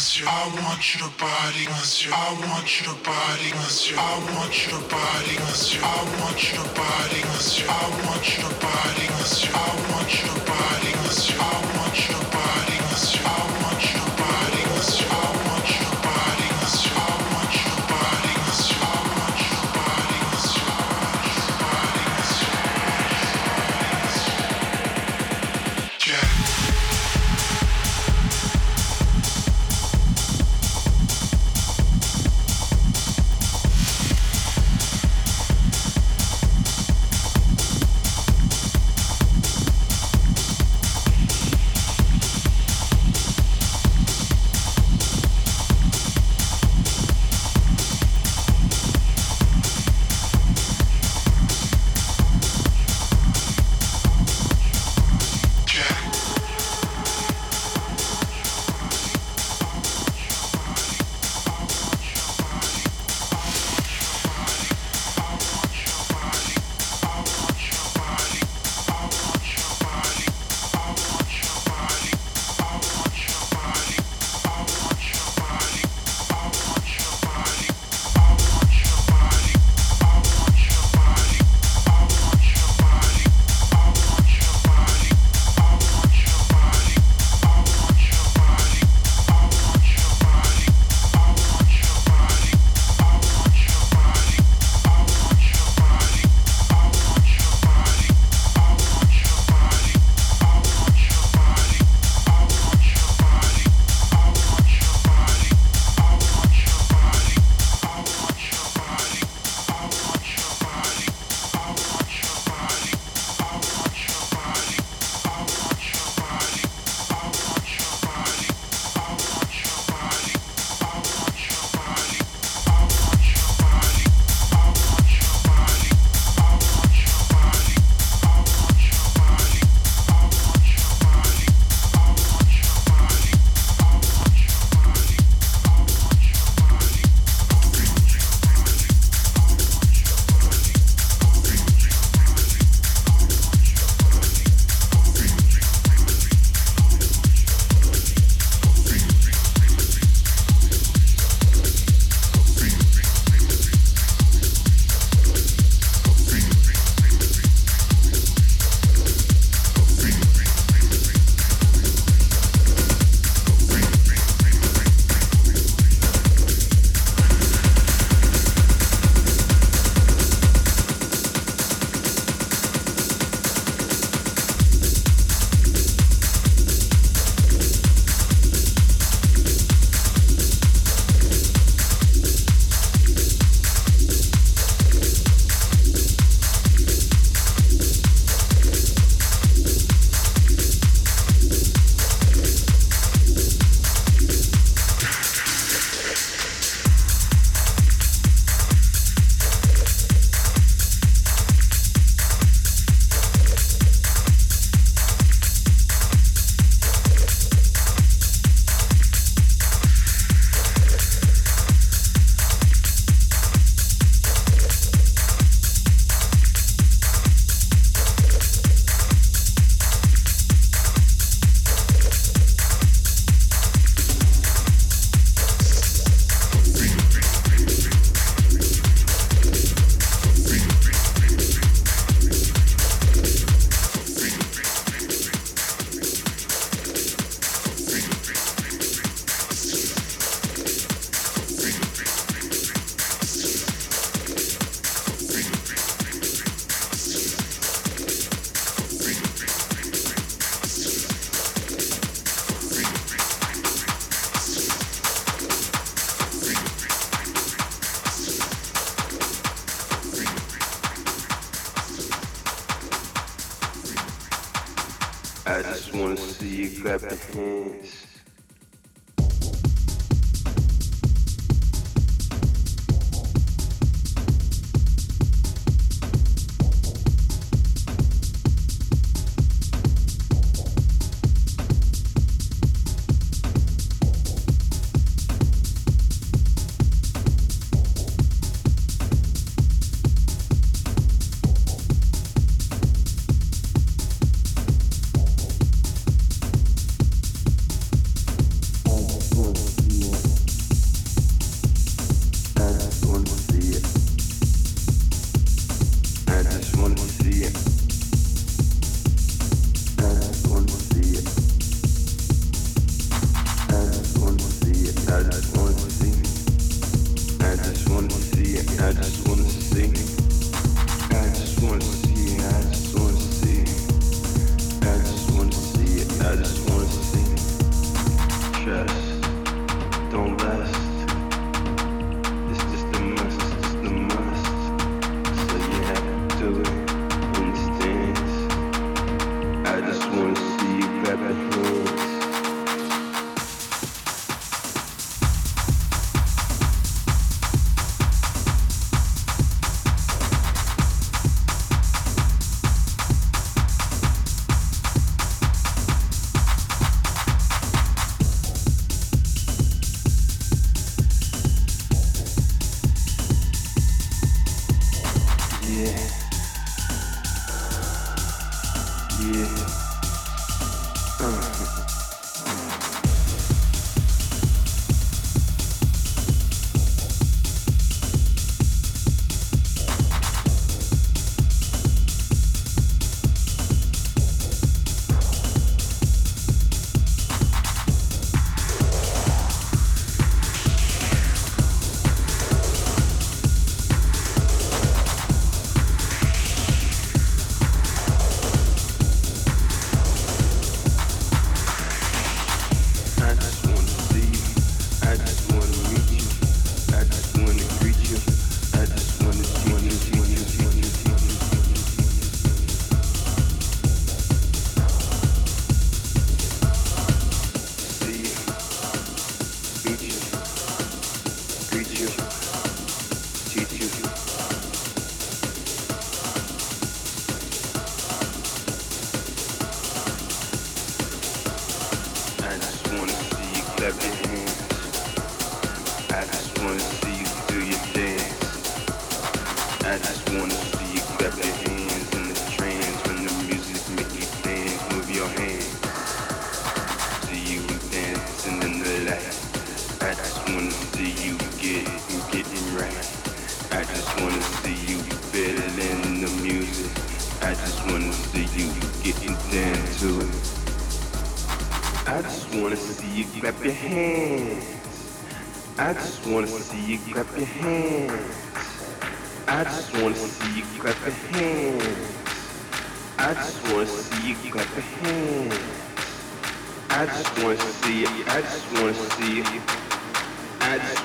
once you I want you to body once you I want you to body once you I want you to body once you I want you to body once you I want you to body once you I want you to body once you I want your body. I just want to see. I just want to see. I just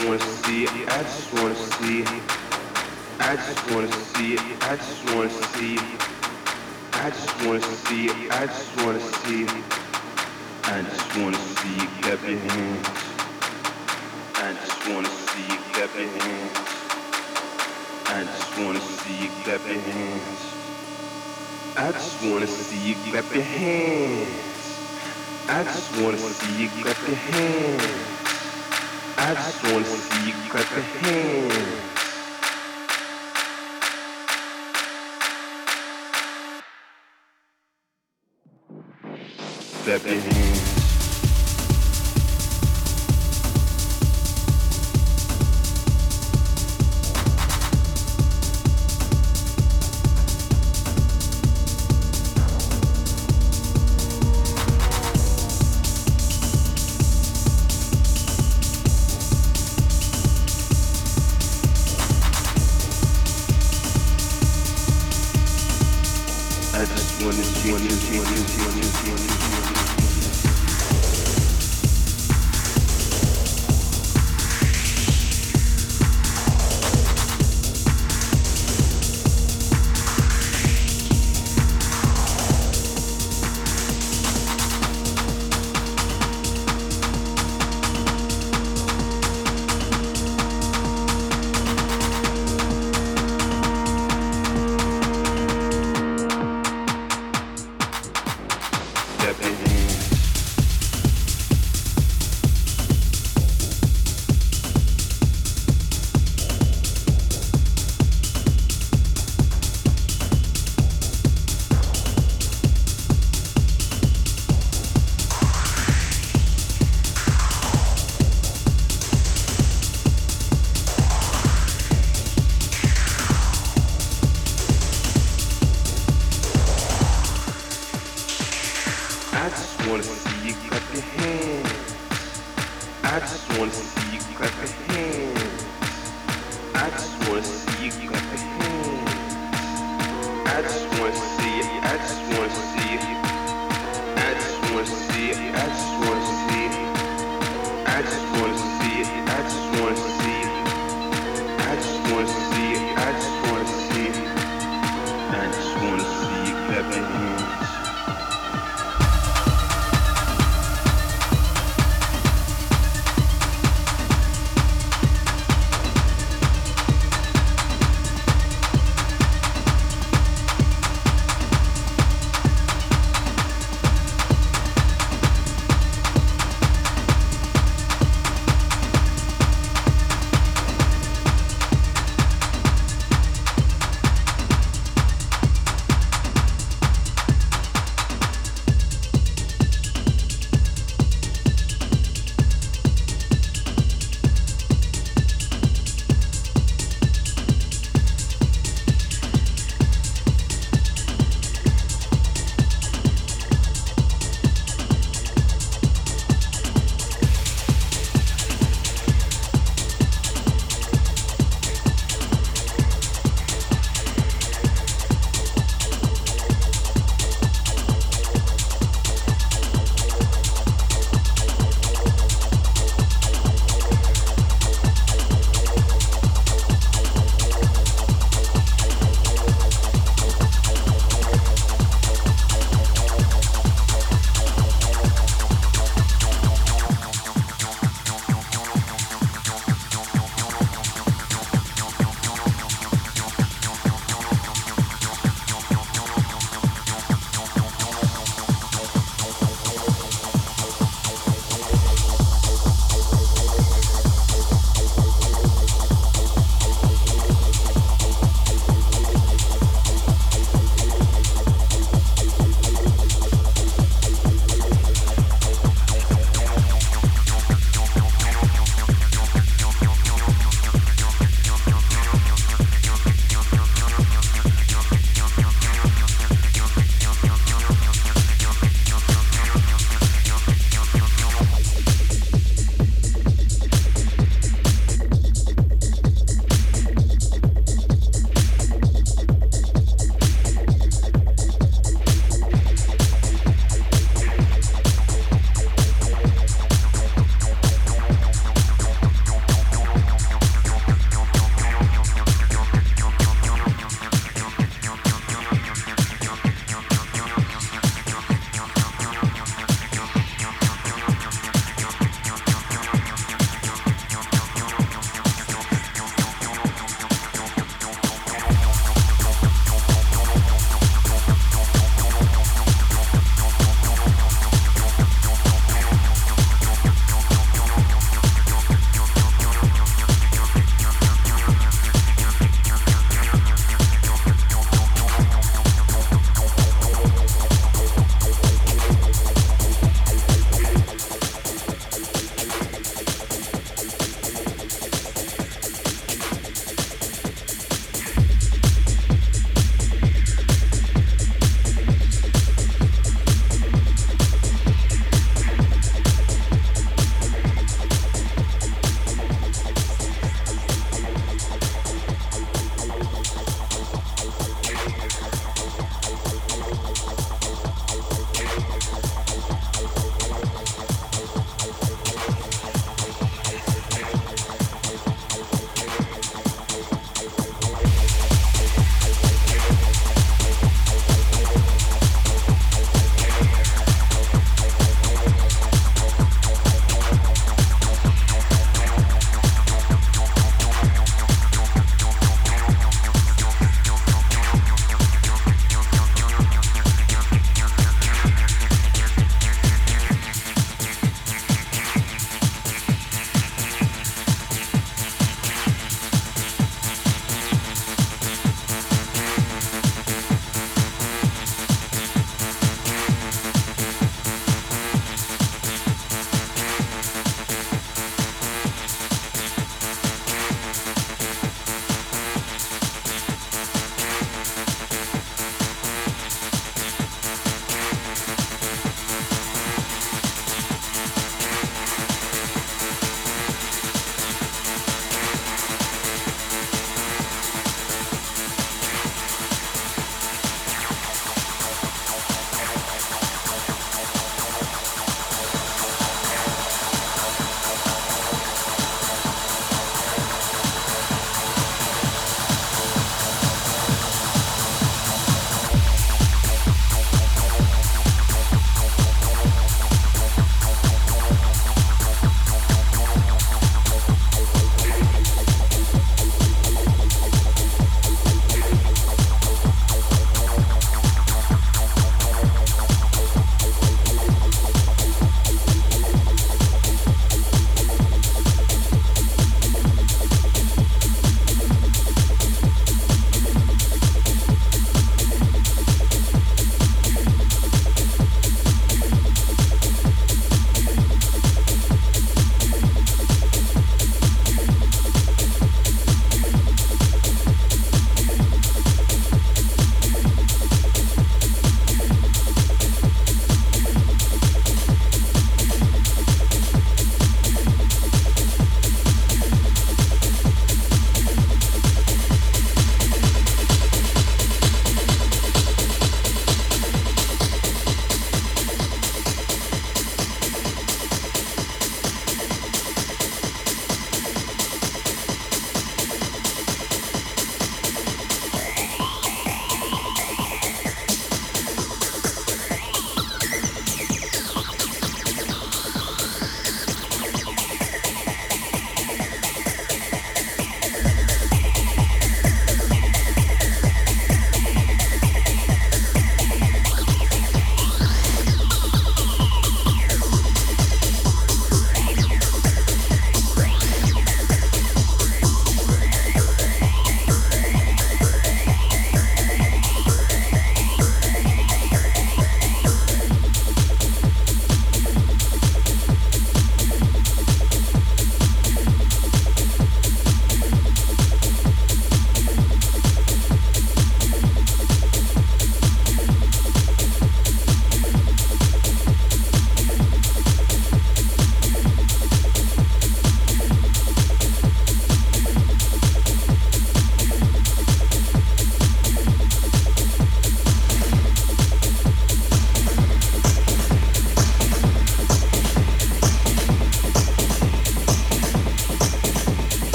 I just wanna see it. I just wanna see it. I just wanna see it. I just wanna see it. I just wanna see it. I just wanna see you clap your hands. I just wanna see you clap your hands. I just wanna see you clap your hands. I just wanna see you clap your hands. I just wanna see you clap your hands. I just want to see you clap your hands. Clap your hands.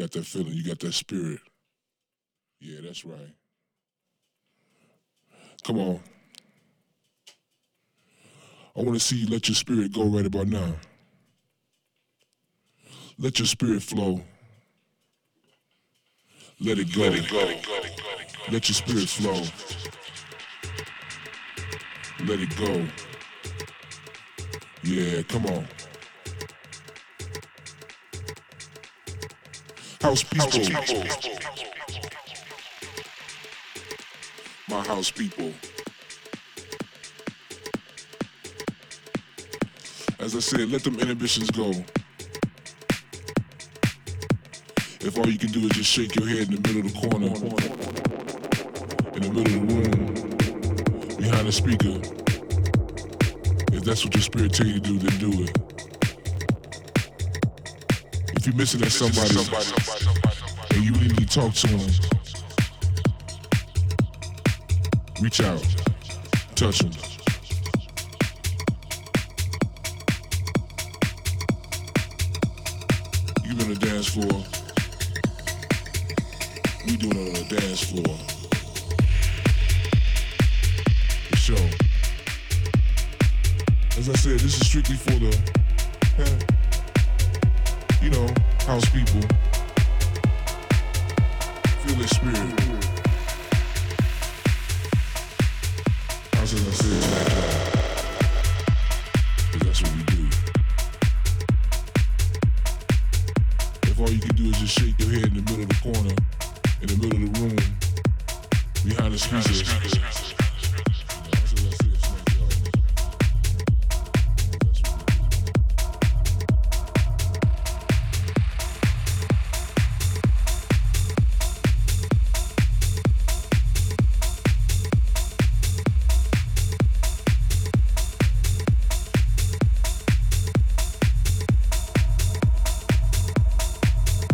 Got that feeling, you got that spirit. Yeah, that's right. Come on. I want to see you let your spirit go right about now. Let your spirit flow. Let it go. Let it go. Let your spirit flow. Let it go. Yeah, come on. House people. My house people. As I said, let them inhibitions go. If all you can do is just shake your head in the middle of the corner, in the middle of the room, behind the speaker, if that's what your spirit tell you to do, then do it. If you're missing at somebody and you need to talk to them, reach out, touch them. You been the dance floor. We doing it on the dance floor. For sure. As I said, this is strictly for the,